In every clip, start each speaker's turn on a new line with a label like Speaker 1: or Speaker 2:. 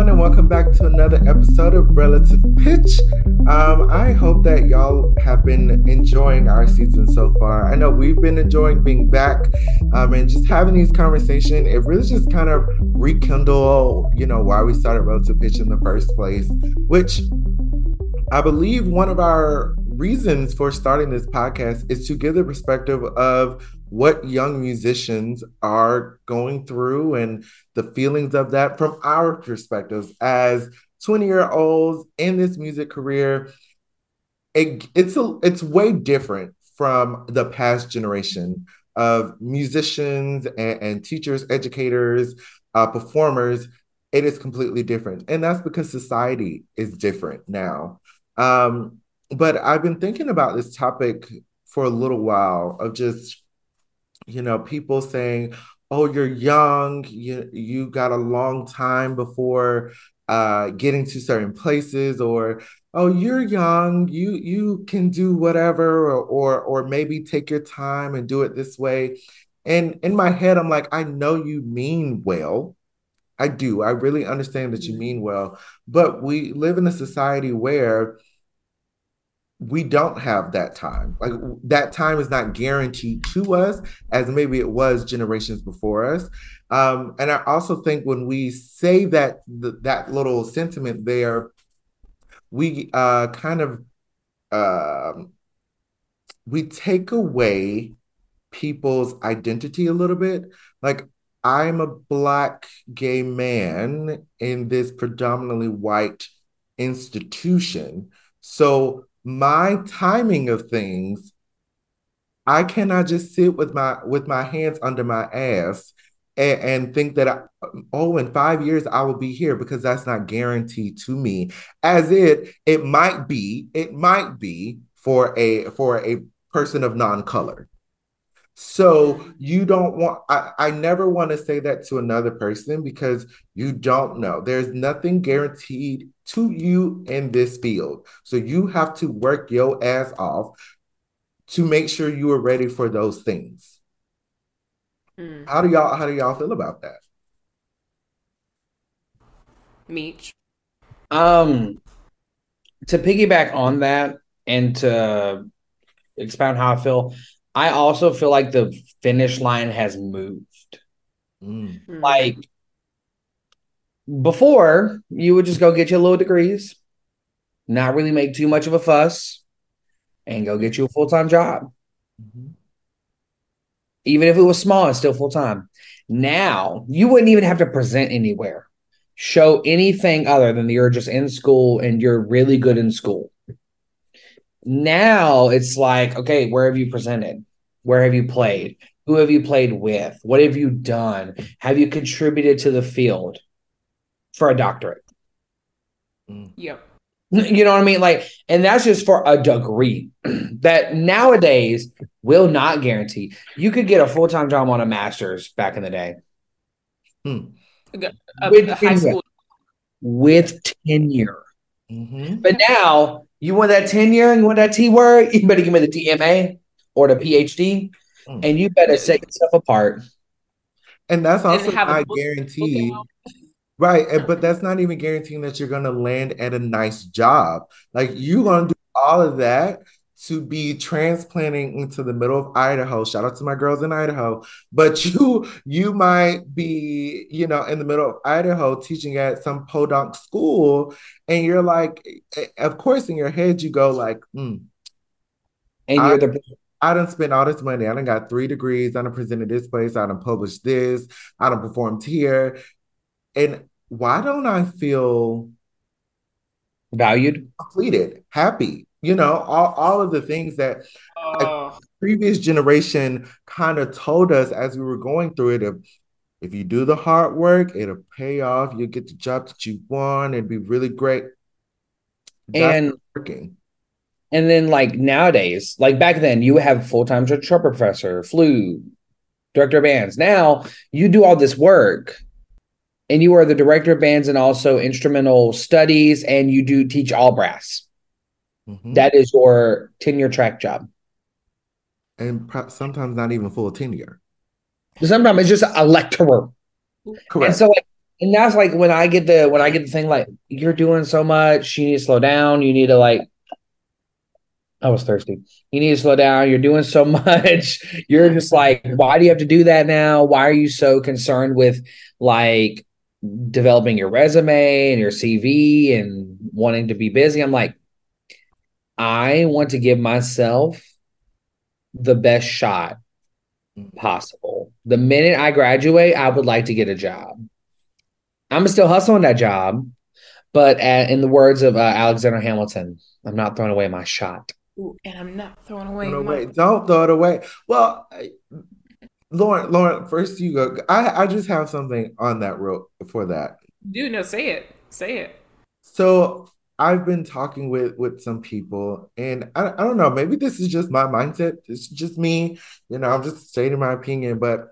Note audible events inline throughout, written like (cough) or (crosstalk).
Speaker 1: everyone, and welcome back to another episode of Relative Pitch. Um, I hope that y'all have been enjoying our season so far. I know we've been enjoying being back um, and just having these conversations. It really just kind of rekindle, you know, why we started Relative Pitch in the first place, which I believe one of our reasons for starting this podcast is to give the perspective of what young musicians are going through and the feelings of that from our perspectives as 20 year olds in this music career it, it's a, it's way different from the past generation of musicians and, and teachers educators uh, performers. It is completely different. And that's because society is different now. Um, but i've been thinking about this topic for a little while of just you know, people saying, "Oh, you're young. You you got a long time before uh, getting to certain places," or "Oh, you're young. You you can do whatever," or, or or maybe take your time and do it this way. And in my head, I'm like, I know you mean well. I do. I really understand that you mm-hmm. mean well. But we live in a society where we don't have that time. Like that time is not guaranteed to us as maybe it was generations before us. Um, and I also think when we say that th- that little sentiment there, we uh, kind of uh, we take away people's identity a little bit. Like I'm a black gay man in this predominantly white institution. So my timing of things i cannot just sit with my with my hands under my ass and, and think that I, oh in five years i will be here because that's not guaranteed to me as it it might be it might be for a for a person of non-color so you don't want, I, I never want to say that to another person because you don't know. There's nothing guaranteed to you in this field. So you have to work your ass off to make sure you are ready for those things. Mm. How do y'all how do y'all feel about that?
Speaker 2: Meech.
Speaker 3: Um to piggyback on that and to expound how I feel, I also feel like the finish line has moved. Mm. Like before, you would just go get your little degrees, not really make too much of a fuss, and go get you a full time job. Mm-hmm. Even if it was small, it's still full time. Now you wouldn't even have to present anywhere, show anything other than you're just in school and you're really good in school. Now it's like, okay, where have you presented? Where have you played? Who have you played with? What have you done? Have you contributed to the field for a doctorate?
Speaker 2: Mm. Yep.
Speaker 3: You know what I mean? Like, and that's just for a degree (clears throat) that nowadays will not guarantee. You could get a full time job on a master's back in the day.
Speaker 2: Hmm. A, with, high school.
Speaker 3: with tenure. Mm-hmm. But now you want that tenure and you want that T word, you better give me the DMA or the PhD, mm. and you better set yourself apart.
Speaker 1: And that's also and not guaranteed. Right. But that's not even guaranteeing that you're going to land at a nice job. Like you're going to do all of that to be transplanting into the middle of Idaho. Shout out to my girls in Idaho. But (laughs) you you might be, you know, in the middle of Idaho teaching at some podunk school and you're like eh, of course in your head you go like, mm,
Speaker 3: and you're I, the
Speaker 1: I done spent all this money. I done got three degrees. I done presented this place. I done published this. I done performed here. And why don't I feel
Speaker 3: valued,
Speaker 1: completed, happy? You know, all, all of the things that uh, previous generation kind of told us as we were going through it. If, if you do the hard work, it'll pay off. You'll get the job that you want. It'd be really great.
Speaker 3: That's and working and then like nowadays, like back then, you have full time trumpet professor, flute, director of bands. Now you do all this work and you are the director of bands and also instrumental studies and you do teach all brass. Mm-hmm. That is your tenure track job.
Speaker 1: And sometimes not even full tenure.
Speaker 3: Sometimes it's just a lecturer. Correct. And so like and that's like when I get the when I get the thing like you're doing so much, you need to slow down. You need to like. I was thirsty. You need to slow down. You're doing so (laughs) much. You're just like, why do you have to do that now? Why are you so concerned with like developing your resume and your CV and wanting to be busy? I'm like, I want to give myself the best shot possible. The minute I graduate, I would like to get a job. I'm still hustling that job, but at, in the words of uh, Alexander Hamilton, I'm not throwing away my shot.
Speaker 2: Ooh, and I'm not throwing away.
Speaker 1: Throw my- Don't throw it away. Well, I, Lauren, Lauren, first you go. I I just have something on that road for that.
Speaker 2: Dude, no, say it. Say it.
Speaker 1: So I've been talking with with some people, and I, I don't know. Maybe this is just my mindset. It's just me. You know, I'm just stating my opinion, but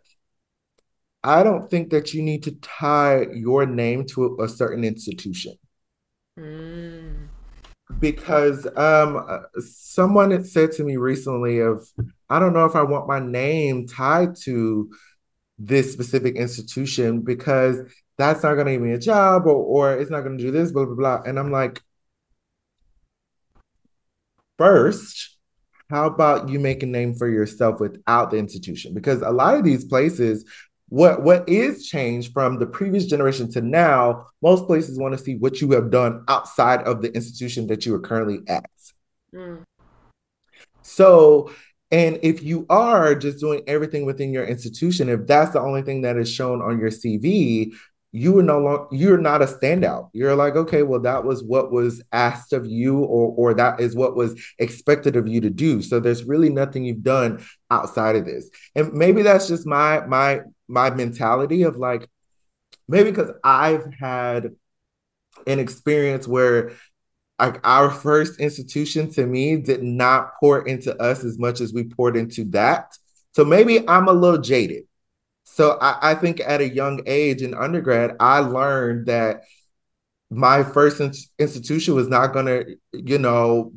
Speaker 1: I don't think that you need to tie your name to a, a certain institution. Mm. Because um, uh, someone had said to me recently of I don't know if I want my name tied to this specific institution because that's not going to give me a job or, or it's not going to do this, blah, blah, blah. And I'm like, first, how about you make a name for yourself without the institution? Because a lot of these places what what is changed from the previous generation to now most places want to see what you have done outside of the institution that you are currently at. Mm. so and if you are just doing everything within your institution if that's the only thing that is shown on your cv you are no longer you're not a standout. You're like okay well that was what was asked of you or or that is what was expected of you to do. So there's really nothing you've done outside of this. And maybe that's just my my my mentality of like maybe because I've had an experience where like our first institution to me did not pour into us as much as we poured into that. So maybe I'm a little jaded. So I, I think at a young age in undergrad, I learned that my first in- institution was not going to, you know,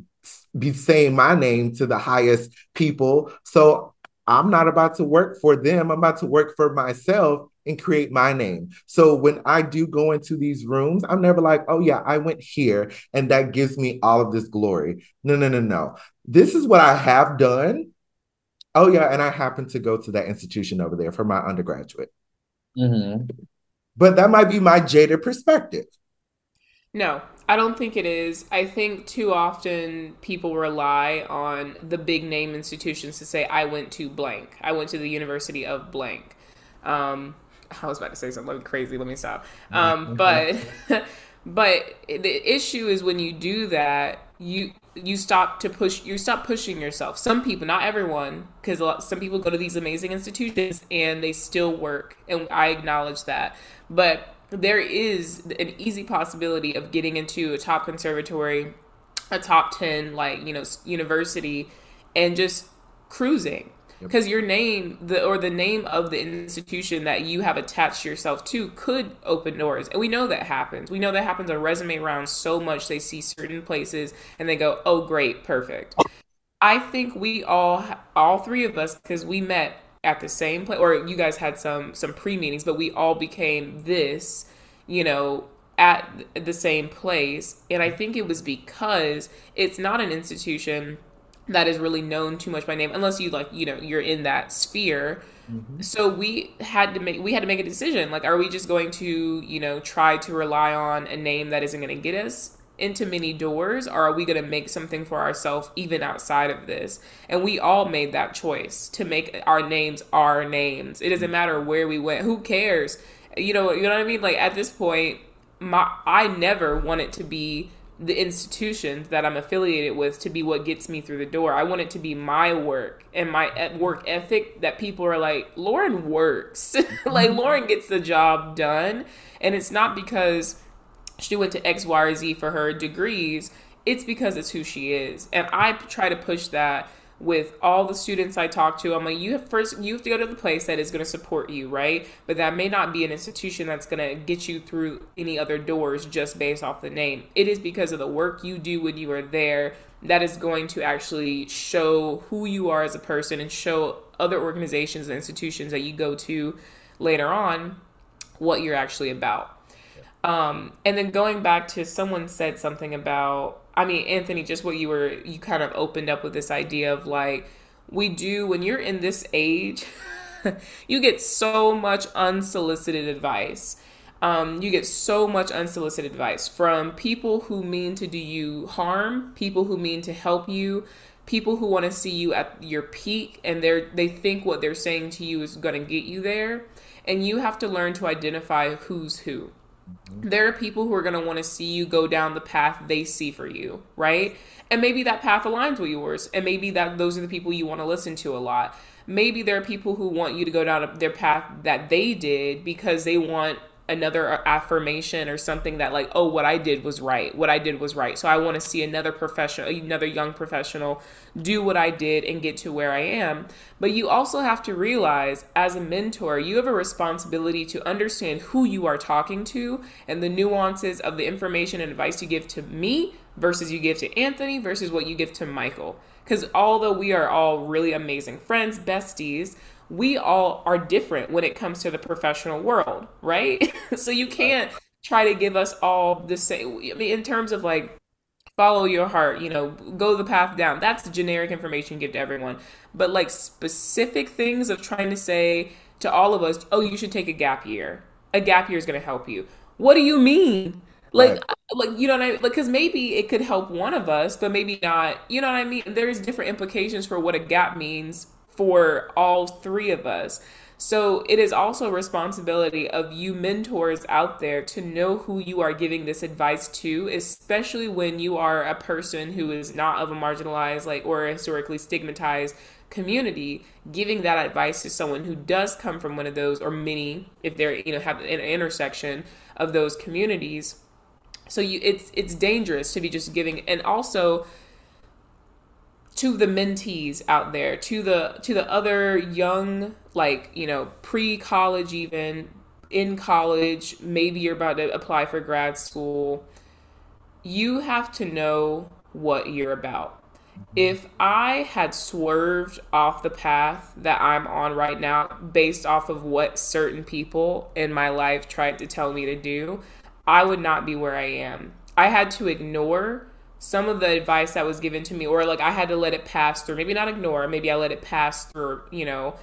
Speaker 1: be saying my name to the highest people. So I'm not about to work for them. I'm about to work for myself and create my name. So when I do go into these rooms, I'm never like, oh, yeah, I went here and that gives me all of this glory. No, no, no, no. This is what I have done. Oh, yeah. And I happen to go to that institution over there for my undergraduate. Mm-hmm. But that might be my jaded perspective.
Speaker 2: No, I don't think it is. I think too often people rely on the big name institutions to say, I went to blank. I went to the University of blank. Um, I was about to say something crazy. Let me stop. Um, but (laughs) but the issue is when you do that, you you stop to push you stop pushing yourself. Some people, not everyone, because some people go to these amazing institutions and they still work, and I acknowledge that. But there is an easy possibility of getting into a top conservatory, a top 10 like, you know, university and just cruising. Because your name the or the name of the institution that you have attached yourself to could open doors. And we know that happens. We know that happens on resume rounds so much. They see certain places and they go oh great perfect. I think we all all three of us because we met at the same place or you guys had some some pre-meetings but we all became this you know at the same place. And i think it was because it's not an institution that is really known too much by name unless you like you know you're in that sphere. Mm-hmm. so we had to make we had to make a decision. Like are we just going to you know try to rely on a name that isn't going to get us into many doors or are we going to make something for ourselves even outside of this? And we all made that choice to make our names our names. It doesn't matter where we went. Who cares? You know you know what i mean? Like at this point my i never want it to be the institutions that i'm affiliated with to be what gets me through the door. I want it to be my work and my work ethic that people are like lauren works. (laughs) Like mm-hmm. lauren gets the job done. And it's not because she went to X, Y, or Z for her degrees, it's because it's who she is. And I try to push that with all the students I talk to. I'm like, you have first you have to go to the place that is going to support you, right? But that may not be an institution that's going to get you through any other doors just based off the name. It is because of the work you do when you are there that is going to actually show who you are as a person and show other organizations and institutions that you go to later on what you're actually about. Um, and then going back to someone said something about, I mean, Anthony, just what you were, you kind of opened up with this idea of like, we do, when you're in this age, (laughs) you get so much unsolicited advice. Um, you get so much unsolicited advice from people who mean to do you harm, people who mean to help you, people who want to see you at your peak, and they're they think what they're saying to you is going to get you there, and you have to learn to identify who's who. Mm-hmm. There are people who are going to want to see you go down the path they see for you, right? And maybe that path aligns with yours, and maybe that those are the people you want to listen to a lot. Maybe there are people who want you to go down their path that they did because they want another uh, affirmation or something that like oh what i did was right what i did was right. So i want to see another professional another young professional do what i did and get to where i am. But you also have to realize as a mentor you have a responsibility to understand who you are talking to and the nuances of the information and advice you give to me versus you give to anthony versus what you give to michael. Because although we are all really amazing friends besties we all are different when it comes to the professional world, right? (laughs) so you can't try to give us all the same. I mean, in terms of like follow your heart, you know, go the path down. That's the generic information you give to everyone. But like specific things of trying to say to all of us, oh, you should take a gap year. A gap year is going to help you. What do you mean? Like, right. Uh, like you know what I mean? Like, because maybe it could help one of us, but maybe not. You know what I mean? There's different implications for what a gap means for all three of us. So it is also a responsibility of you mentors out there to know who you are giving this advice to, especially when you are a person who is not of a marginalized like or historically stigmatized community, giving that advice to someone who does come from one of those or many if they're you know have an intersection of those communities. So you it's it's dangerous to be just giving and also to the mentees out there, to the to the other young like, you know, pre-college even, in college, maybe you're about to apply for grad school. You have to know what you're about. If I had swerved off the path that I'm on right now based off of what certain people in my life tried to tell me to do, I would not be where I am. I had to ignore some of the advice that was given to me, or like I had to let it pass through, maybe not ignore, maybe I let it pass through, you know,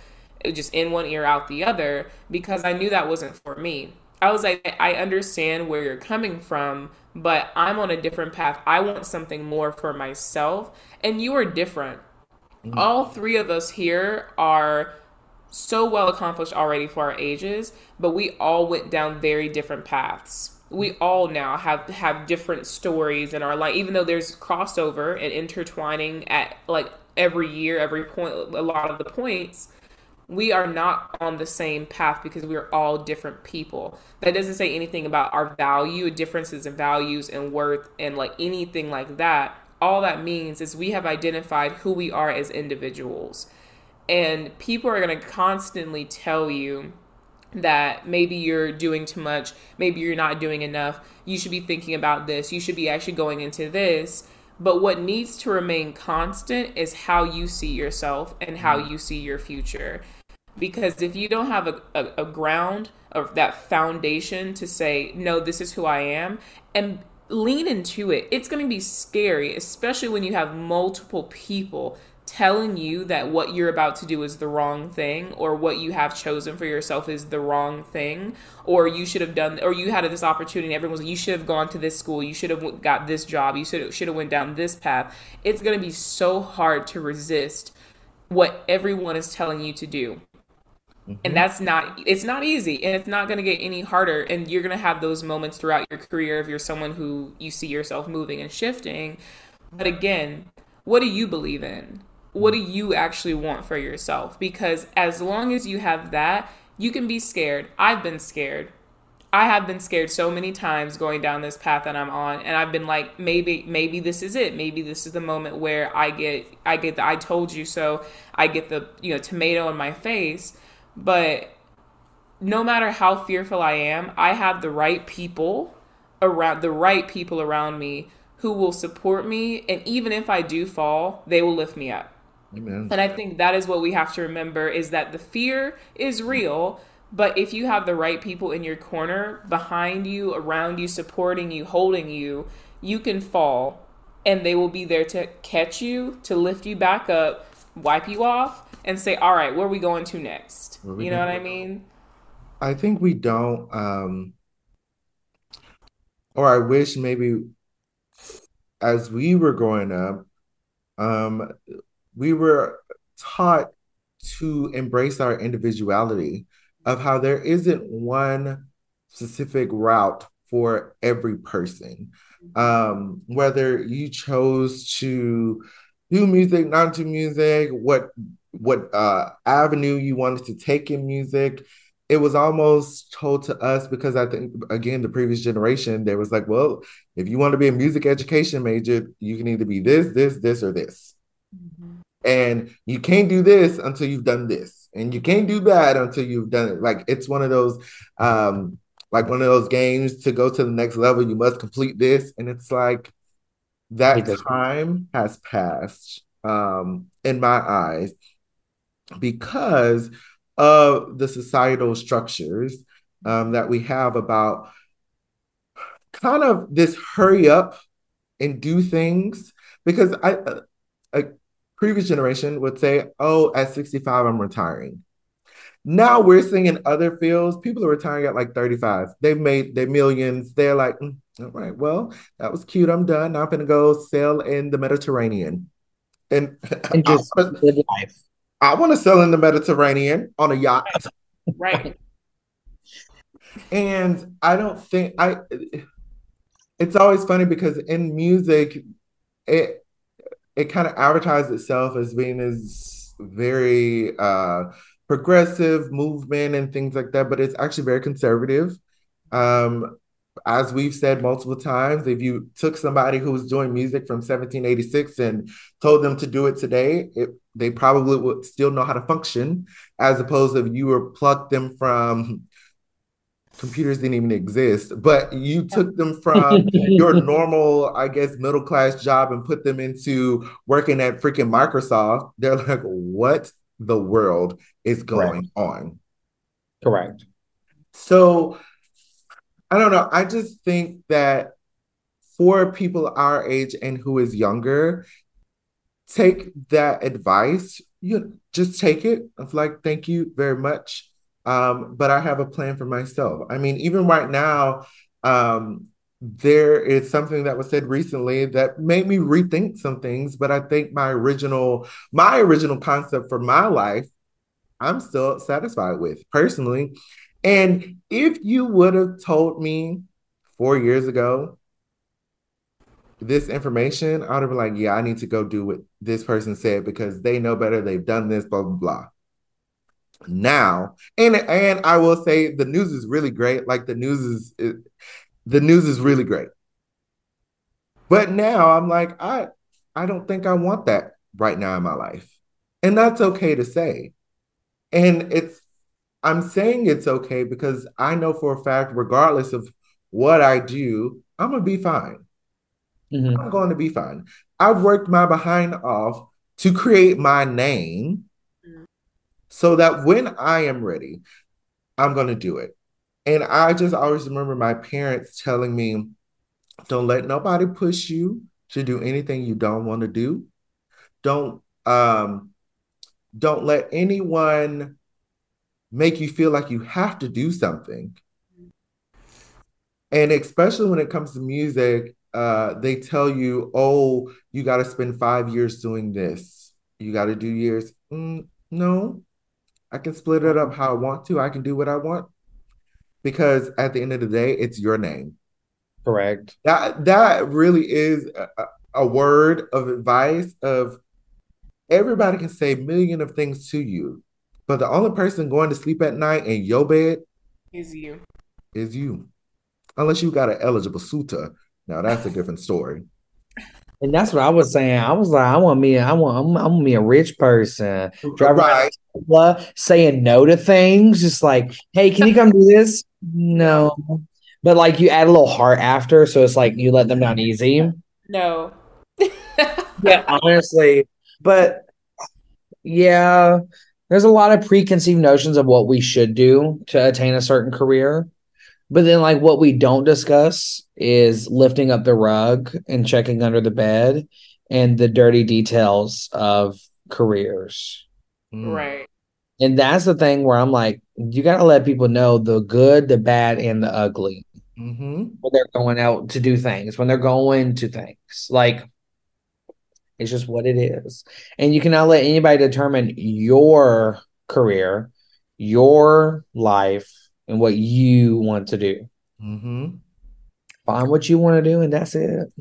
Speaker 2: just in one ear, out the other, because I knew that wasn't for me. I was like, I understand where you're coming from, but I'm on a different path. I want something more for myself. And you are different. Mm-hmm. All three of us here are so well accomplished already for our ages, but we all went down very different paths we all now have have different stories in our life even though there's crossover and intertwining at like every year every point a lot of the points we are not on the same path because we're all different people. That doesn't say anything about our value differences in values and worth and like anything like that. All that means is we have identified who we are as individuals. And people are going to constantly tell you that maybe you're doing too much, maybe you're not doing enough. You should be thinking about this. You should be actually going into this. But what needs to remain constant is how you see yourself and how mm-hmm. you see your future. Because if you don't have a, a, a ground of that foundation to say, no, this is who I am, and lean into it, it's going to be scary, especially when you have multiple people telling you that what you're about to do is the wrong thing or what you have chosen for yourself is the wrong thing or you should have done or you had this opportunity everyone's like you should have gone to this school you should have got this job you should have, should have went down this path. It's going to be so hard to resist what everyone is telling you to do. Mm-hmm. and that's not it's not easy and it's not going to get any harder and you're going to have those moments throughout your career if you're someone who you see yourself moving and shifting. But again what do you believe in what do you actually want for yourself? Because as long as you have that, you can be scared. I've been scared. I have been scared so many times going down this path that I'm on and I've been like maybe maybe this is it. Maybe this is the moment where I get I get the I told you so. I get the, you know, tomato in my face, but no matter how fearful I am, I have the right people around the right people around me who will support me and even if I do fall, they will lift me up. Amen. And I think that is what we have to remember is that the fear is real, But if you have the right people in your corner, behind you, around you, supporting you, holding you, you can fall and they will be there to catch you, to lift you back up, wipe you off, and say, All right, where are we going to next? You know what I mean?
Speaker 1: I think we don't um or I wish maybe as we were growing up, um, we were taught to embrace our individuality of how there isn't one specific route for every person. Um, whether you chose to do music, not do music, what what uh, avenue you wanted to take in music, it was almost told to us because I think again the previous generation there was like, well, if you want to be a music education major, you can either be this, this, this, or this. And you can't do this until you've done this. And you can't do that until you've done it. Like it's one of those um like one of those games to go to the next level, you must complete this. And it's like that time has passed um in my eyes because of the societal structures um, that we have about kind of this hurry up and do things because I a previous generation would say, "Oh, at 65 I'm retiring." Now we're seeing in other fields, people are retiring at like 35. They've made their millions. They're like, mm, all right, well, that was cute. I'm done. Now I'm gonna go sail in the Mediterranean. And, (laughs) and just live life. I want to sail in the Mediterranean on a yacht. (laughs)
Speaker 2: Right.
Speaker 1: and I don't think I it's always funny because in music it it kind of advertised itself as being this very uh progressive movement and things like that, but it's actually very conservative. Um, as we've said multiple times, if you took somebody who was doing music from 1786 and told them to do it today, it, they probably would still know how to function, as opposed to if you were plucked them from computers didn't even exist, but you took them from (laughs) your normal, I guess, middle class job and put them into working at freaking Microsoft. They're like, what the world is going Correct. on?
Speaker 3: Correct.
Speaker 1: So I don't know. I just think that for people our age and who is younger, take that advice. You just take it. Of like, thank you very much. Um, but I have a plan for myself. I mean, even right now, um, there is something that was said recently that made me rethink some things. But I think my original, my original concept for my life, I'm still satisfied with personally. And if you would have told me four years ago this information, I would have been like, yeah, I need to go do what this person said because they know better. They've done this, blah, blah, blah. Now, and and I will say the news is really great. Like the news is it, the news is really great. But now I'm like, I I don't think I want that right now in my life. And that's okay to say. And it's I'm saying it's okay because I know for a fact, regardless of what I do, I'm gonna be fine. Mm-hmm. I'm going to be fine. I've worked my behind off to create my name so that when I am ready, I'm gonna do it. And I just always remember my parents telling me, don't let nobody push you to do anything you don't want to do. Don't um don't let anyone make you feel like you have to do something. And especially when it comes to music, uh, they tell you, oh, you got to spend five years doing this. You got to do years. Mm, no, I can split it up how I want to. I can do what I want because at the end of the day, it's your name.
Speaker 3: Correct.
Speaker 1: That that really is a, a word of advice of everybody can say a million of things to you, but the only person going to sleep at night in your bed
Speaker 2: is you.
Speaker 1: Is you. Unless you got an eligible suitor. Now that's a different story.
Speaker 3: And that's what I was saying. I was like, I want me, I want, I'm, I'm me a rich person, driving right. around, saying no to things. Just like, hey, can you come do this? No, but like you add a little heart after, so it's like you let them down easy.
Speaker 2: No. (laughs)
Speaker 3: yeah, honestly, but yeah, there's a lot of preconceived notions of what we should do to attain a certain career. But then, like, what we don't discuss is lifting up the rug and checking under the bed and the dirty details of careers.
Speaker 2: Mm. Right.
Speaker 3: And that's the thing where I'm like, you got to let people know the good, the bad, and the ugly
Speaker 1: mm-hmm.
Speaker 3: when they're going out to do things, when they're going to things. Like, it's just what it is. And you cannot let anybody determine your career, your life, and what you want to do.
Speaker 1: Mm-hmm.
Speaker 3: Find what you want to do, and that's it.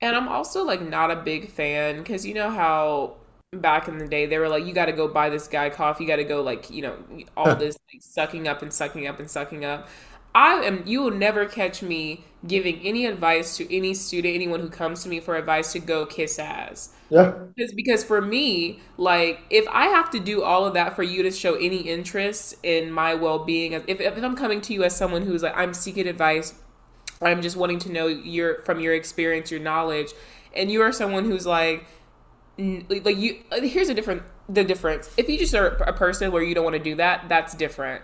Speaker 2: And I'm also like not a big fan because you know how back in the day they were like, you got to go buy this guy coffee, you got to go like you know all (laughs) this like, sucking up and sucking up and sucking up. I am you will never catch me giving any advice to any student, anyone who comes to me for advice to go kiss ass.
Speaker 1: Yeah.
Speaker 2: Because because for me, like if I have to do all of that for you to show any interest in my well being, if, if I'm coming to you as someone who's like I'm seeking advice, I'm just wanting to know your from your experience, your knowledge, and you are someone who's like like you here's a different the difference. If you just are a person where you don't want to do that, that's different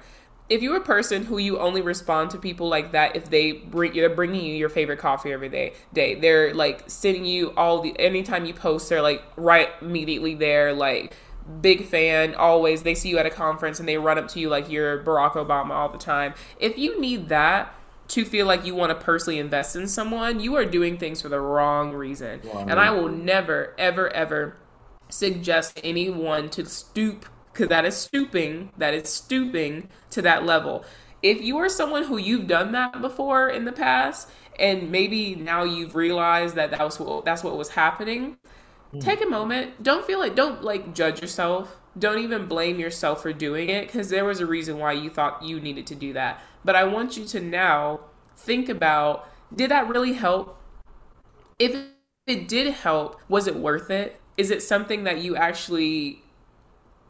Speaker 2: if you're a person who you only respond to people like that if they bring they're bringing you your favorite coffee every day day they're like sending you all the anytime you post they're like right immediately there like big fan always they see you at a conference and they run up to you like you're barack obama all the time. If you need that to feel like you want to personally invest in someone you are doing things for the wrong reason. And i will never ever ever suggest anyone to stoop because that is stooping that is stooping to that level. If you are someone who you've done that before in the past and maybe now you've realized that that was what, that's what was happening mm. take a moment. Don't feel like don't like judge yourself. Don't even blame yourself for doing it because there was a reason why you thought you needed to do that. But i want you to now think about did that really help? If it did help was it worth it? Is it something that you actually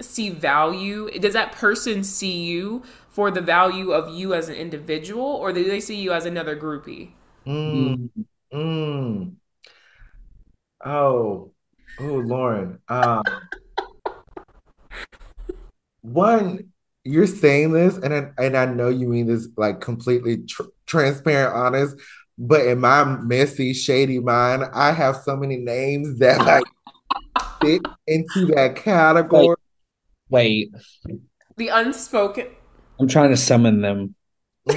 Speaker 2: see value? Does that person see you for the value of you as an individual, or do they see you as another groupie?
Speaker 1: Mm. Mm. Oh, oh, Lauren. Um, one, you're saying this, and I, and I know you mean this like completely tr- transparent, honest. But in my messy, shady mind, I have so many names that like (laughs) fit into that category.
Speaker 3: Wait.
Speaker 2: The unspoken.
Speaker 3: I'm trying to summon them. (laughs)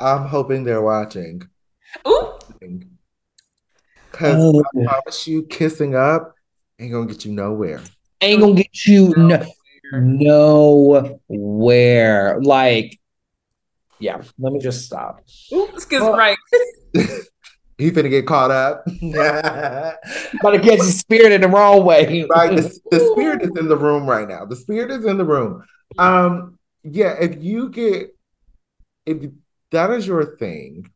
Speaker 1: I'm hoping they're watching.
Speaker 2: Ooh.
Speaker 1: Because oh. I promise you, kissing up ain't gonna get you nowhere.
Speaker 3: Ain't gonna get you no, nowhere. Like, yeah, let me just stop.
Speaker 2: Oops, because well, right. (laughs)
Speaker 1: He finna get caught up. (laughs)
Speaker 3: but to catch the spirit in the wrong way.
Speaker 1: right. The, the, (laughs) spirit is in the room right now. The spirit is in the room. Um, yeah, if you get if that is your thing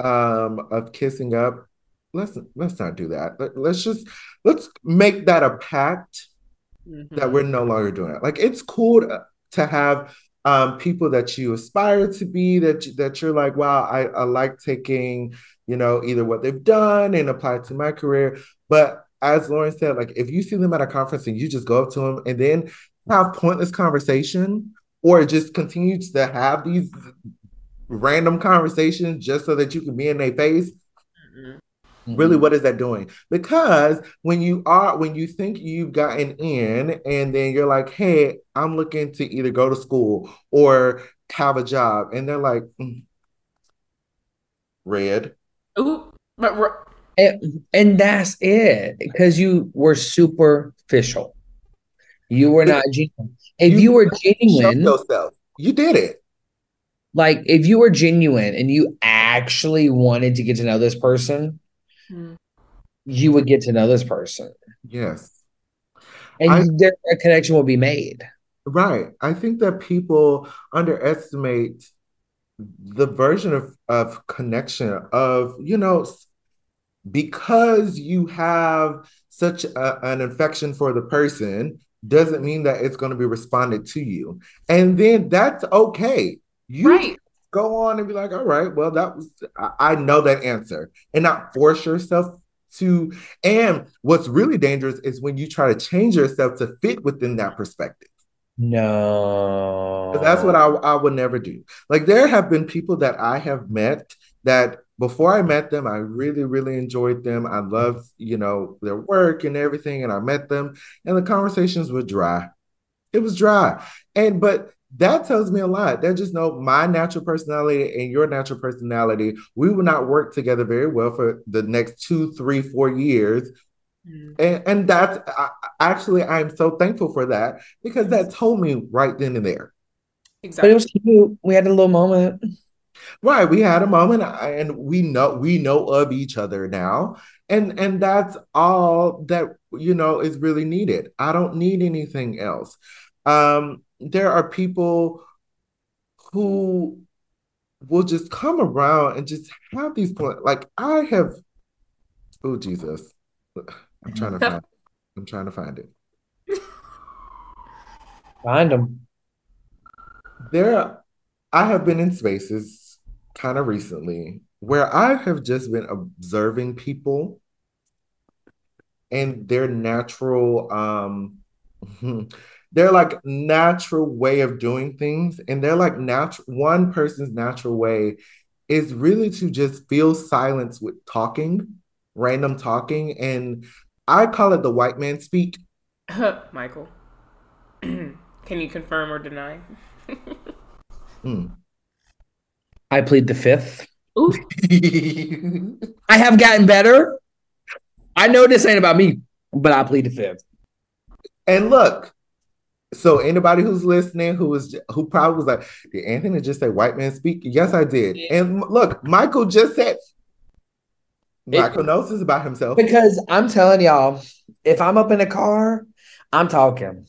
Speaker 1: um of kissing up, let's let's not do that. Let, us just let's make that a pact mm-hmm. that we're no longer doing it. Like it's cool to, to have um, people that you aspire to be that that you're like wow I, I like taking you know either what they've done and apply it to my career but as lauren said like if you see them at a conference and you just go up to them and then have pointless conversation or just continue to have these random conversations just so that you can be in their face mm-hmm. Mm-hmm. Really, what is that doing? Because when you are, when you think you've gotten in, and then you're like, hey, I'm looking to either go to school or have a job, and they're like, mm. red.
Speaker 2: Ooh, but
Speaker 3: and, and that's it because you were superficial. You were not genuine. If you, you were genuine,
Speaker 1: yourself. you did it.
Speaker 3: Like if you were genuine and you actually wanted to get to know this person, mm. you would get to know this person.
Speaker 1: Yes.
Speaker 3: And I, there, a connection will be made.
Speaker 1: Right. I think that people underestimate the version of, of connection of, you know, because you have such a, an infection for the person doesn't mean that it's going to be responded to you. And then that's okay. You right go on and be like, all right, well, that was, I, I know that answer and not force yourself to and what's really dangerous is when you try to change yourself to fit within that perspective.
Speaker 3: No.
Speaker 1: That's what I, I would never do. Like there have been people that I have met that before I met them, I really, really enjoyed them. I loved, you know, their work and everything. And I met them and the conversations were dry. It was dry. And but that tells me a lot. That just know my natural personality and your natural personality, we will not work together very well for the next two, three, four years. Mm. And, and that's I, actually, I'm so thankful for that because that told me right then and there.
Speaker 3: Exactly. But it was cute. We had a little moment.
Speaker 1: Right, we had a moment, and we know we know of each other now, and and that's all that you know is really needed. I don't need anything else. Um, there are people who will just come around and just have these points. Like I have, oh Jesus, I'm trying to find. I'm trying to find it.
Speaker 3: Find them.
Speaker 1: There, I have been in spaces kind of recently where I have just been observing people and their natural um (laughs) they're like natural way of doing things and they're like natural one person's natural way is really to just feel silence with talking random talking and i call it the white man speak. (laughs)
Speaker 2: Michael (clears throat) can you confirm or deny?
Speaker 3: Mm. i plead the fifth. (laughs) I have gotten better. I know this ain't about me but i plead the fifth.
Speaker 1: And look so anybody who's listening who was who probably was like, did Anthony just say white man speak? Yes, I did. Yeah. And look, Michael just said Michael it, knows this about himself.
Speaker 3: Because I'm telling y'all, if I'm up in a car, I'm talking. And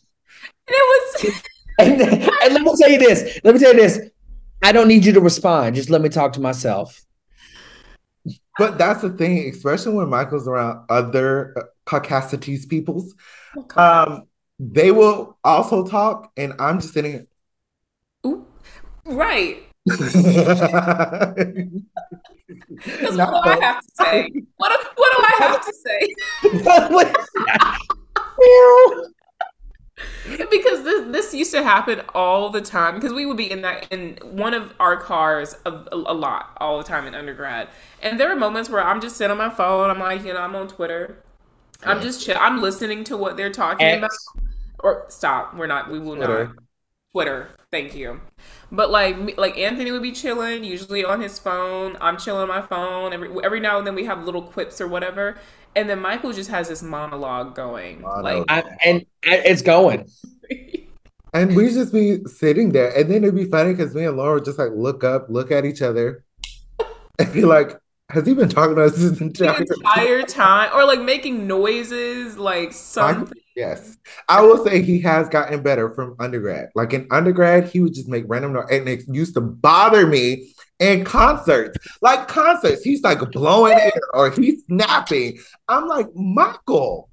Speaker 2: it was (laughs)
Speaker 3: and, and let me tell you this. Let me tell you this. I don't need you to respond. Just let me talk to myself.
Speaker 1: But that's the thing, especially when Michael's around other uh, caucasities peoples. Um, they will also talk, and I'm just sitting here.
Speaker 2: Ooh, right. (laughs) Because what do I have to say? What do, what do I have to say? (laughs) because this this used to happen all the time because we would be in that in one of our cars a, a, a, lot all the time in undergrad and there were moments where i'm just sitting on my phone i'm like you know i'm on twitter i'm just chill i'm listening to what they're talking X. about or stop. We're not. We will Twitter. not. Twitter. Thank you. But like like Anthony would be chilling, usually on his phone. I'm chilling on my phone. Every every now and then we have little quips or whatever. And then Michael just has this monologue going. Monologue.
Speaker 3: Like I, and it's going. (laughs)
Speaker 1: and we just be sitting there. And then it'd be funny because me and Laura just like look up, look at each other, (laughs) and be like, has he been talking to us this
Speaker 2: entire, the entire time? Or like making noises, like something.
Speaker 1: Yes. I will say he has gotten better from undergrad. Like in undergrad, he would just make random noise and it used to bother me in concerts. Like concerts, he's like blowing air or he's snapping. I'm like, Michael.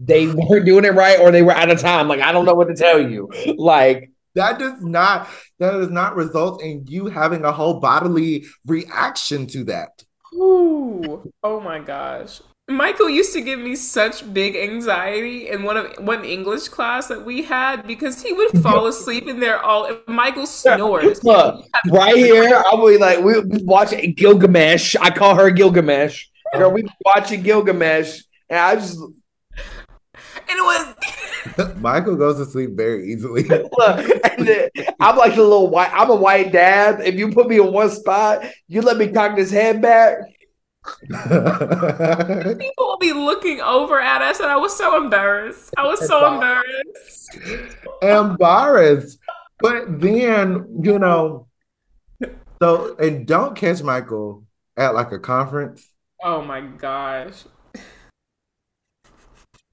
Speaker 3: They (laughs) weren't doing it right or they were out of time. Like, I don't know what to tell you. Like,
Speaker 1: that does not that does not result in you having a whole bodily reaction to that.
Speaker 2: Ooh, oh my gosh. Michael used to give me such big anxiety in one of one English class that we had because he would (laughs) fall asleep in there all. Michael snores.
Speaker 3: Look, right here, (laughs) I'll be like, we watching Gilgamesh. I call her Gilgamesh. Oh. Girl, we watching Gilgamesh, and I just
Speaker 2: and it was (laughs)
Speaker 1: Michael goes to sleep very easily. (laughs)
Speaker 3: Look, I'm like a little white. I'm a white dad. If you put me in one spot, you let me cock this head back. (laughs)
Speaker 2: People will be looking over at us, and I was so embarrassed. I was so embarrassed.
Speaker 1: Embarrassed. But then, you know, so and don't catch Michael at like a conference.
Speaker 2: Oh my gosh.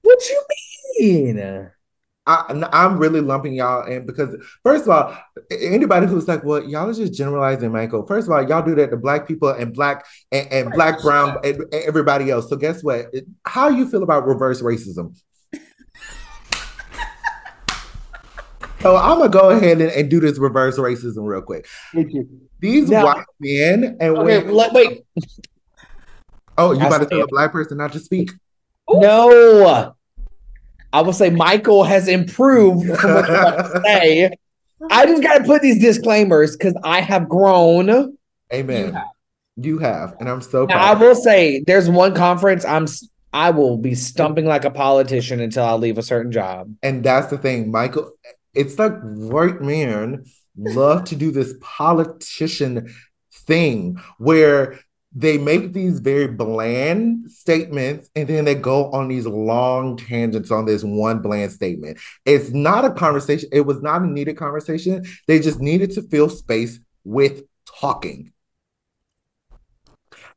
Speaker 3: What you mean?
Speaker 1: I, I'm really lumping y'all in because first of all, anybody who's like, well, y'all are just generalizing Michael. First of all, y'all do that to black people and black and, and black, brown, and, and everybody else. So guess what? How you feel about reverse racism? (laughs) so I'm gonna go ahead and, and, do this reverse racism real quick. These now, white men and
Speaker 3: okay, women, wait.
Speaker 1: Oh, you about to tell a black person not to speak?
Speaker 3: No. I will say Michael has improved from what you (laughs) say. I just got to put these disclaimers because I have grown.
Speaker 1: Amen. You have. you have, and I'm so.
Speaker 3: Now, I will say, there's one conference I'm. I will be stumping like a politician until I leave a certain job.
Speaker 1: And that's the thing, Michael. It's like white men love to do this politician thing where they make these very bland statements and then they go on these long tangents on this one bland statement. It's not a conversation. It was not a needed conversation. They just needed to fill space with talking.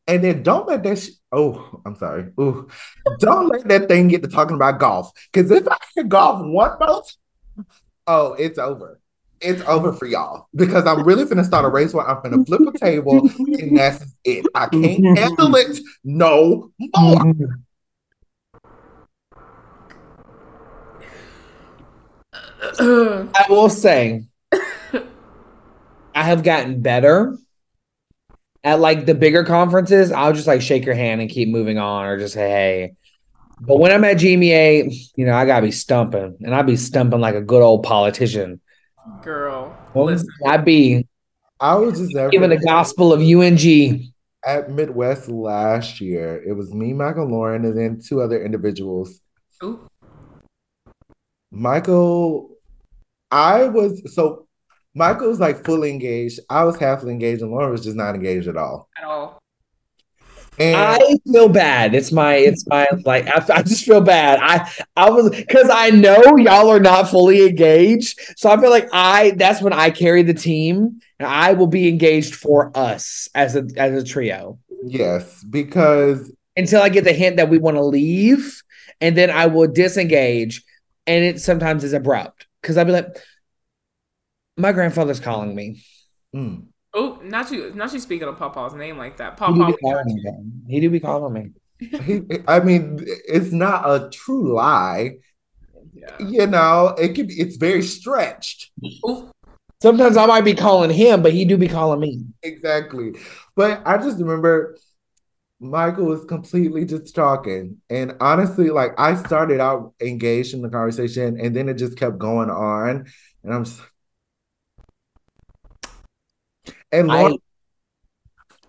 Speaker 1: And then don't let that. Sh- oh, I'm sorry. Ooh, don't let that thing get to talking about golf. Because if I hear golf one more, oh, it's over it's over for y'all because I'm really gonna start a race where I'm gonna flip a table and that's it. I can't mm-hmm. handle it no more. Mm-hmm.
Speaker 3: I will say, I have gotten better at like the bigger conferences. I'll just like shake your hand and keep moving on, or just say hey. But when I'm at GMEA, you know, I gotta be stumping, and I be stumping like a good old politician.
Speaker 2: Girl, listen.
Speaker 3: I be.
Speaker 1: I was just
Speaker 3: giving the gospel of UNG
Speaker 1: at Midwest last year. It was me, Michael Lauren, and then two other individuals. Ooh. Michael, I was so Michael was like fully engaged. I was halfly engaged, and Lauren was just not engaged at all.
Speaker 2: At all.
Speaker 3: And I feel bad. It's my, it's my, like, I, I just feel bad. I, I was, cause I know y'all are not fully engaged. So I feel like I, that's when I carry the team and I will be engaged for us as a, as a trio.
Speaker 1: Yes, because
Speaker 3: until I get the hint that we want to leave and then I will disengage. And it sometimes is abrupt because I'll be like, my grandfather's calling me.
Speaker 2: Mm. Oh, not you! Not you speaking of Papa's name like that. Papa, he do be calling
Speaker 3: me. (laughs) He do be calling me.
Speaker 1: I mean, it's not a true lie. Yeah. You know, it could. Be, it's very stretched. Oh.
Speaker 3: Sometimes I might be calling him, but he do be calling me.
Speaker 1: Exactly. But I just remember Michael was completely just talking. And honestly, like I started out engaged in the conversation and then it just kept going on. And I'm just
Speaker 2: and Lauren, I,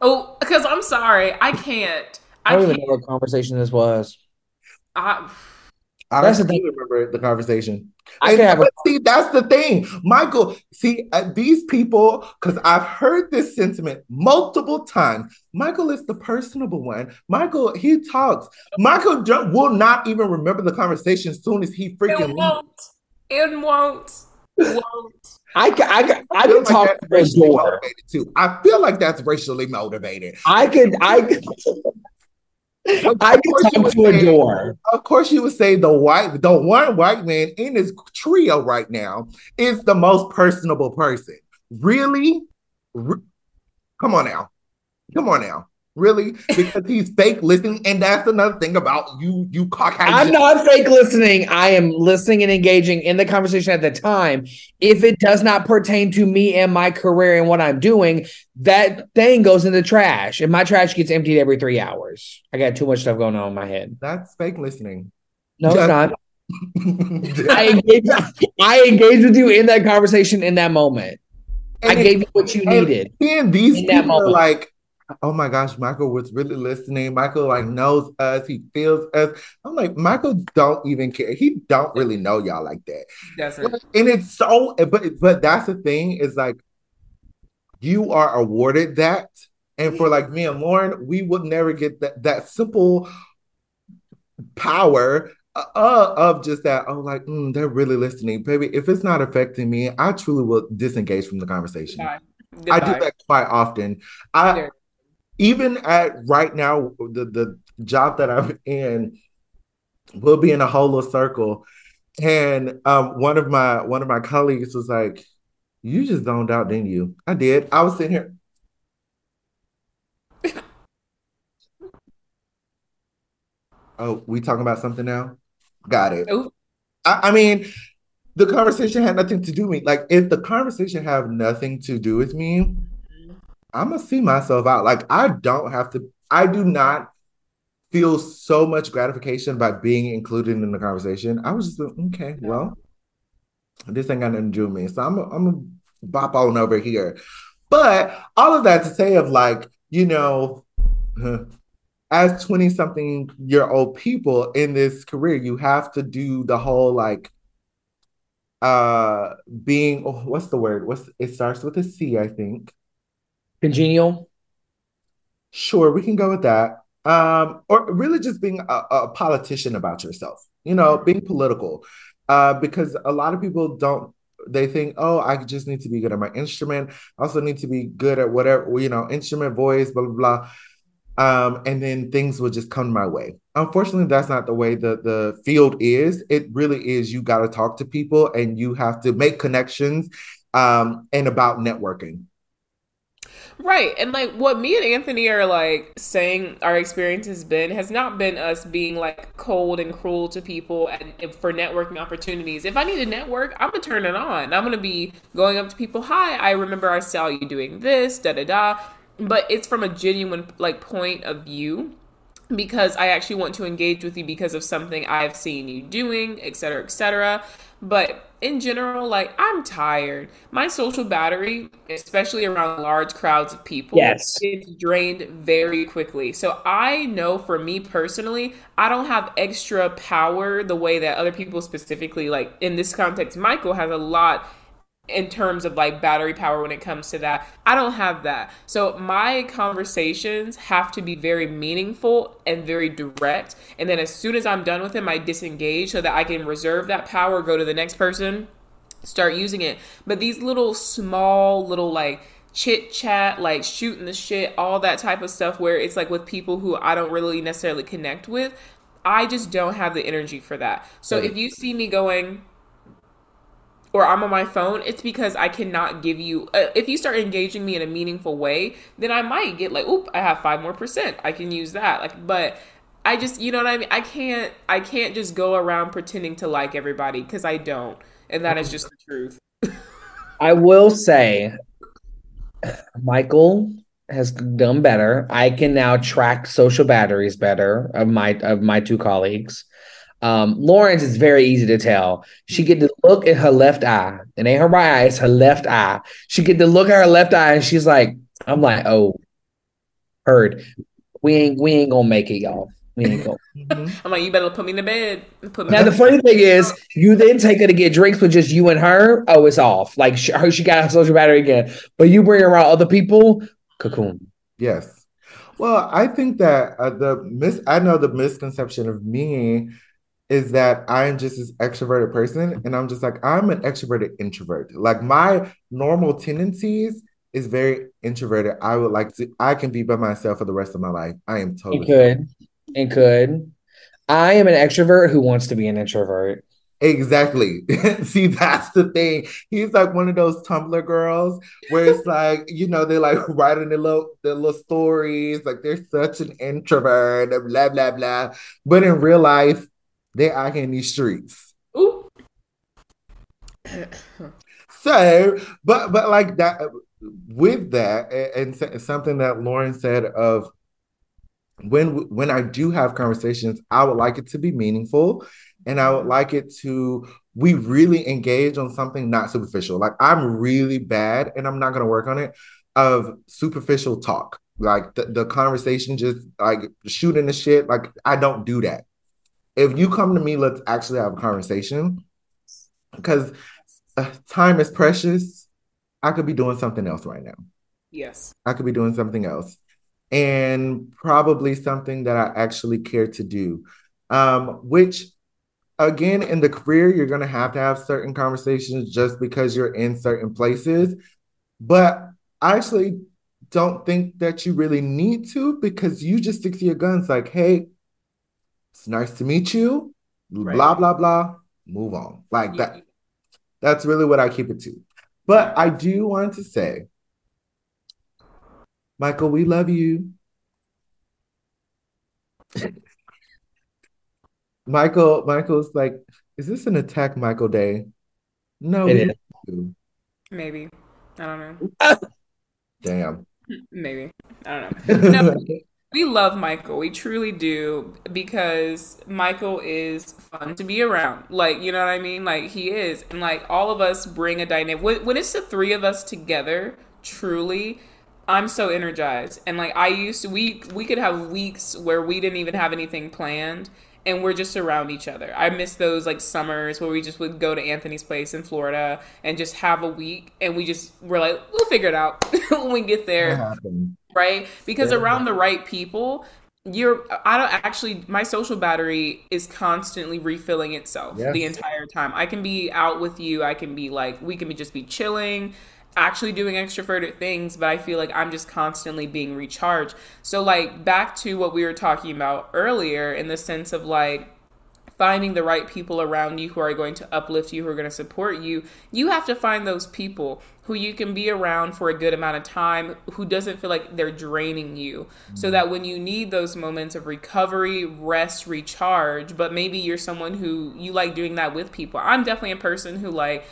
Speaker 2: oh, because I'm sorry, I can't.
Speaker 3: I, I don't even know what conversation this was.
Speaker 1: I, I that's the thing. remember the conversation. I can have a- see, that's the thing, Michael. See, uh, these people, because I've heard this sentiment multiple times. Michael is the personable one. Michael, he talks. Michael will not even remember the conversation as soon as he freaking.
Speaker 2: It won't. It won't. It (laughs) won't.
Speaker 3: I I I, can like talk to a door.
Speaker 1: Too. I feel like that's racially motivated.
Speaker 3: I could I could. (laughs) I could talk to a door.
Speaker 1: Of course, you would say the white, the one white man in his trio right now is the most personable person. Really? Re- Come on now. Come on now. Really? Because he's fake listening. And that's another thing about you, you Caucasian.
Speaker 3: I'm not fake listening. I am listening and engaging in the conversation at the time. If it does not pertain to me and my career and what I'm doing, that thing goes in the trash. And my trash gets emptied every three hours. I got too much stuff going on in my head.
Speaker 1: That's fake listening.
Speaker 3: No, it's not. (laughs) I engage, I engage with you in that conversation in that moment. And I gave you what you needed.
Speaker 1: And these people are like oh my gosh, Michael was really listening. Michael like knows us, he feels us. I'm like, Michael don't even care. He don't really know y'all like that. That's it. And it's so, but but that's the thing is like, you are awarded that, and for like me and Lauren, we would never get that that simple power uh, uh, of just that, oh, like mm, they're really listening, baby. If it's not affecting me, I truly will disengage from the conversation. Goodbye. Goodbye. I do that quite often. I even at right now, the the job that I'm in, we'll be in a whole circle. And um, one of my one of my colleagues was like, "You just zoned out, didn't you?" I did. I was sitting here. (laughs) oh, we talking about something now? Got it. I, I mean, the conversation had nothing to do with me. Like, if the conversation have nothing to do with me, I'm gonna see myself out. Like I don't have to. I do not feel so much gratification by being included in the conversation. I was just like, okay, well, this ain't got nothing to do with me. So I'm I'm gonna bop on over here. But all of that to say of like, you know, (laughs) as 20 something year old people in this career, you have to do the whole like uh being oh, what's the word? What's it starts with a C, I think.
Speaker 3: Congenial.
Speaker 1: Sure, we can go with that. Um, or really just being a, a politician about yourself, you know, being political. Uh, because a lot of people don't they think, oh, I just need to be good at my instrument. I also need to be good at whatever, you know, instrument, voice, blah, blah, blah. Um, and then things will just come my way. Unfortunately, that's not the way the, the field is. It really is you got to talk to people and you have to make connections um, and about networking.
Speaker 2: Right. And like what me and Anthony are like saying our experience has been has not been us being like cold and cruel to people and for networking opportunities. If I need to network, I'm gonna turn it on. I'm gonna be going up to people, hi, I remember I saw you doing this, da da da. But it's from a genuine like point of view because I actually want to engage with you because of something I've seen you doing, et cetera, et cetera. But in general, like I'm tired. My social battery, especially around large crowds of people,
Speaker 3: yes.
Speaker 2: is drained very quickly. So I know for me personally, I don't have extra power the way that other people specifically like in this context, Michael has a lot in terms of like battery power when it comes to that. I don't have that. So my conversations have to be very meaningful and very direct. And then as soon as I'm done with them, I disengage so that I can reserve that power, go to the next person, start using it. But these little small little like chit chat, like shooting the shit, all that type of stuff where it's like with people who I don't really necessarily connect with, I just don't have the energy for that. So if you see me going or I'm on my phone, it's because I cannot give you. Uh, if you start engaging me in a meaningful way, then I might get like, oop, I have five more percent. I can use that. Like, but I just, you know what I mean. I can't, I can't just go around pretending to like everybody because I don't, and that is just the truth. (laughs)
Speaker 3: I will say, Michael has done better. I can now track social batteries better of my of my two colleagues. Um, Lauren's is very easy to tell. She get the look in her left eye, and ain't her right eye, it's her left eye. She get the look at her left eye, and she's like, "I'm like, oh, heard. We ain't we ain't gonna make it, y'all. We ain't
Speaker 2: gonna (laughs) I'm like, you better put me to bed.
Speaker 3: Put me now the funny thing is, you then take her to get drinks with just you and her. Oh, it's off. Like she, her, she got her social battery again. But you bring around other people, cocoon.
Speaker 1: Yes. Well, I think that uh, the mis I know the misconception of me is that I'm just this extroverted person. And I'm just like, I'm an extroverted introvert. Like my normal tendencies is very introverted. I would like to, I can be by myself for the rest of my life. I am totally.
Speaker 3: It could. It could. I am an extrovert who wants to be an introvert.
Speaker 1: Exactly. (laughs) See, that's the thing. He's like one of those Tumblr girls where it's (laughs) like, you know, they're like writing their little their little stories, like they're such an introvert, blah, blah, blah. But in real life, they're out here in these streets. Ooh. (clears throat) so, but but like that with that, and, and something that Lauren said of when when I do have conversations, I would like it to be meaningful, and I would like it to we really engage on something not superficial. Like I'm really bad, and I'm not going to work on it. Of superficial talk, like the, the conversation, just like shooting the shit. Like I don't do that if you come to me, let's actually have a conversation because uh, time is precious. I could be doing something else right now.
Speaker 2: Yes.
Speaker 1: I could be doing something else and probably something that I actually care to do. Um, which, again, in the career, you're going to have to have certain conversations just because you're in certain places. But I actually don't think that you really need to because you just stick to your guns like, hey, it's nice to meet you. Right. Blah blah blah. Move on. Like yeah. that. That's really what I keep it to. But I do want to say, Michael, we love you. (laughs) Michael, Michael's like, is this an attack Michael day? No,
Speaker 2: maybe. I don't know. (laughs)
Speaker 1: Damn.
Speaker 2: Maybe. I don't know. (laughs) No, we love Michael. We truly do because Michael is fun to be around. Like, you know what I mean? Like, he is. And, like, all of us bring a dynamic. When, when it's the three of us together, truly, I'm so energized. And, like, I used to, we, we could have weeks where we didn't even have anything planned and we're just around each other. I miss those like summers where we just would go to Anthony's place in Florida and just have a week and we just we're like, we'll figure it out (laughs) when we get there right? Because yeah. around the right people, you're I don't actually my social battery is constantly refilling itself yes. the entire time. I can be out with you, I can be like we can be just be chilling, actually doing extroverted things, but I feel like I'm just constantly being recharged. So like back to what we were talking about earlier in the sense of like finding the right people around you who are going to uplift you, who are going to support you, you have to find those people who you can be around for a good amount of time, who doesn't feel like they're draining you. So that when you need those moments of recovery, rest, recharge, but maybe you're someone who you like doing that with people. I'm definitely a person who like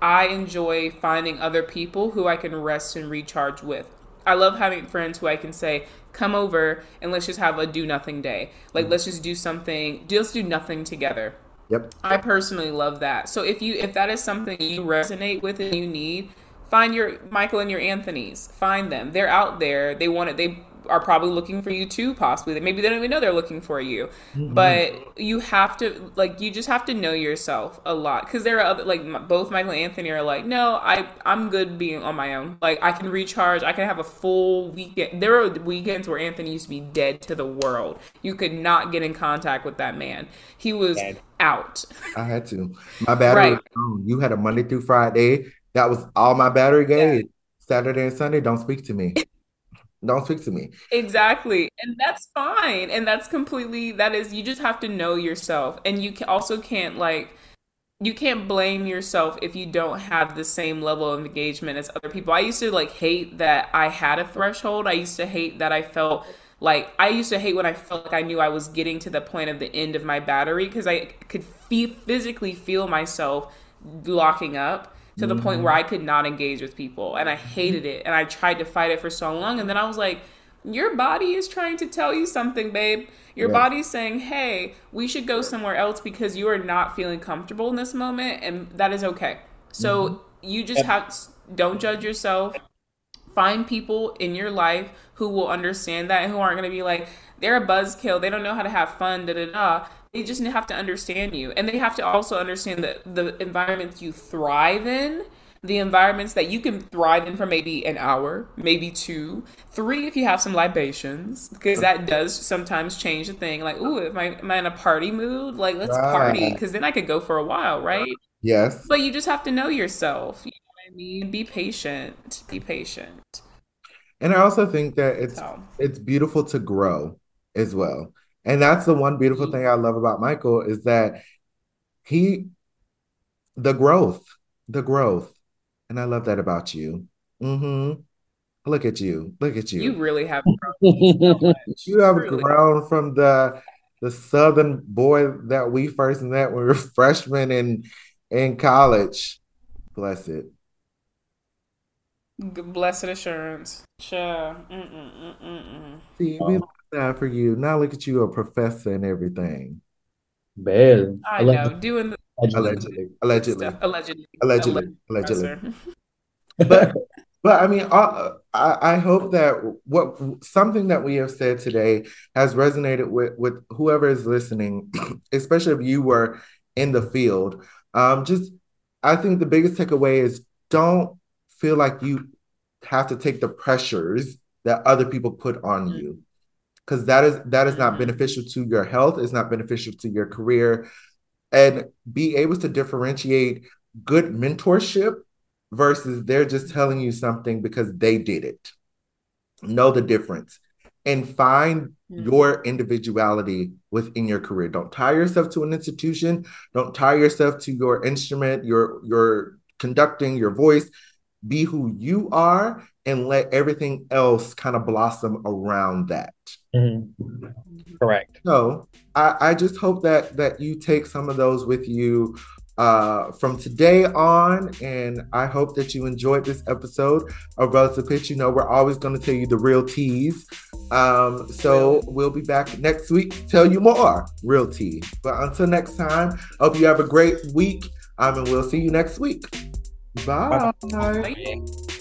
Speaker 2: I enjoy finding other people who I can rest and recharge with. I love having friends who I can say, come over and let's just have a do nothing day. Like, mm. let's just do something, just do nothing together.
Speaker 1: Yep.
Speaker 2: I personally love that. So if you if that is something you resonate with and you need, find your Michael and your Anthony's. Find them. They're out there. They want it. They are probably looking for you too possibly. Maybe they don't even know they're looking for you. Mm-hmm. but you have to like you just have to know yourself a lot. Because there are other like both michael and anthony are like no i i'm good being on my own. Like i can recharge. I can have a full weekend. There are weekends where anthony used to be dead to the world. You could not get in contact with that man. He was dead. out.
Speaker 1: I had to. My battery right. you had a monday through friday. That was all my battery gave. Yeah. saturday and sunday don't speak to me (laughs) don't speak to me.
Speaker 2: Exactly. And that's fine. And that's completely that is you just have to know yourself. And you also can't like you can't blame yourself if you don't have the same level of engagement as other people. I used to like hate that I had a threshold. I used to hate that I felt like I used to hate when I felt like I knew I was getting to the point of the end of my battery because I could physically feel myself locking up to the mm-hmm. point where I could not engage with people and I hated it and I tried to fight it for so long and then I was like your body is trying to tell you something babe. Your body's saying hey we should go somewhere else because you are not feeling comfortable in this moment and that is okay so mm-hmm. you just have don't judge yourself. Find people in your life who will understand that and who aren't going to be like they're a buzzkill. They don't know how to have fun da da da they just have to understand you. And they have to also understand that the environments you thrive in the environments that you can thrive in for maybe an hour maybe two three if you have some libations because that does sometimes change the thing. Like ooh am I, am I in a party mood? Like let's right. party because then i could go for a while right?
Speaker 1: Yes.
Speaker 2: But you just have to know yourself you know what i mean? Be patient be patient.
Speaker 1: And i also think that it's so. it's beautiful to grow as well and that's the one beautiful thing I love about Michael is that he, the growth, the growth. And I love that about you. Mm-hmm. Look at you. Look at you.
Speaker 2: You really have grown.
Speaker 1: So (laughs) you have really. grown from the the southern boy that we first met when we were freshmen in in college. Bless it.
Speaker 2: Blessed assurance. Sure.
Speaker 1: See, we that for you. Now look at you, a professor and everything.
Speaker 3: Man,
Speaker 2: I know. Doing the
Speaker 1: allegedly, allegedly,
Speaker 2: allegedly,
Speaker 1: allegedly, allegedly. (laughs) but but I mean, uh, I, I hope that what something that we have said today has resonated with with whoever is listening, (clears throat) especially if you were in the field. Um, just I think the biggest takeaway is don't feel like you have to take the pressures that other people put on mm-hmm. you because that is that is not mm-hmm. beneficial to your health it's not beneficial to your career. And be able to differentiate good mentorship versus they're just telling you something because they did it. Know the difference and find mm-hmm. your individuality within your career. Don't tie yourself to an institution. Don't tie yourself to your instrument your your conducting your voice be who you are and let everything else kind of blossom around that.
Speaker 3: Mm-hmm. Correct.
Speaker 1: So I, I just hope that that you take some of those with you uh, from today on. And I hope that you enjoyed this episode of Relative Pitch. You know, we're always going to tell you the real teas. Um, so we'll be back next week to tell you more real tea. But until next time, hope you have a great week. Um, and we'll see you next week. Bye. Bye.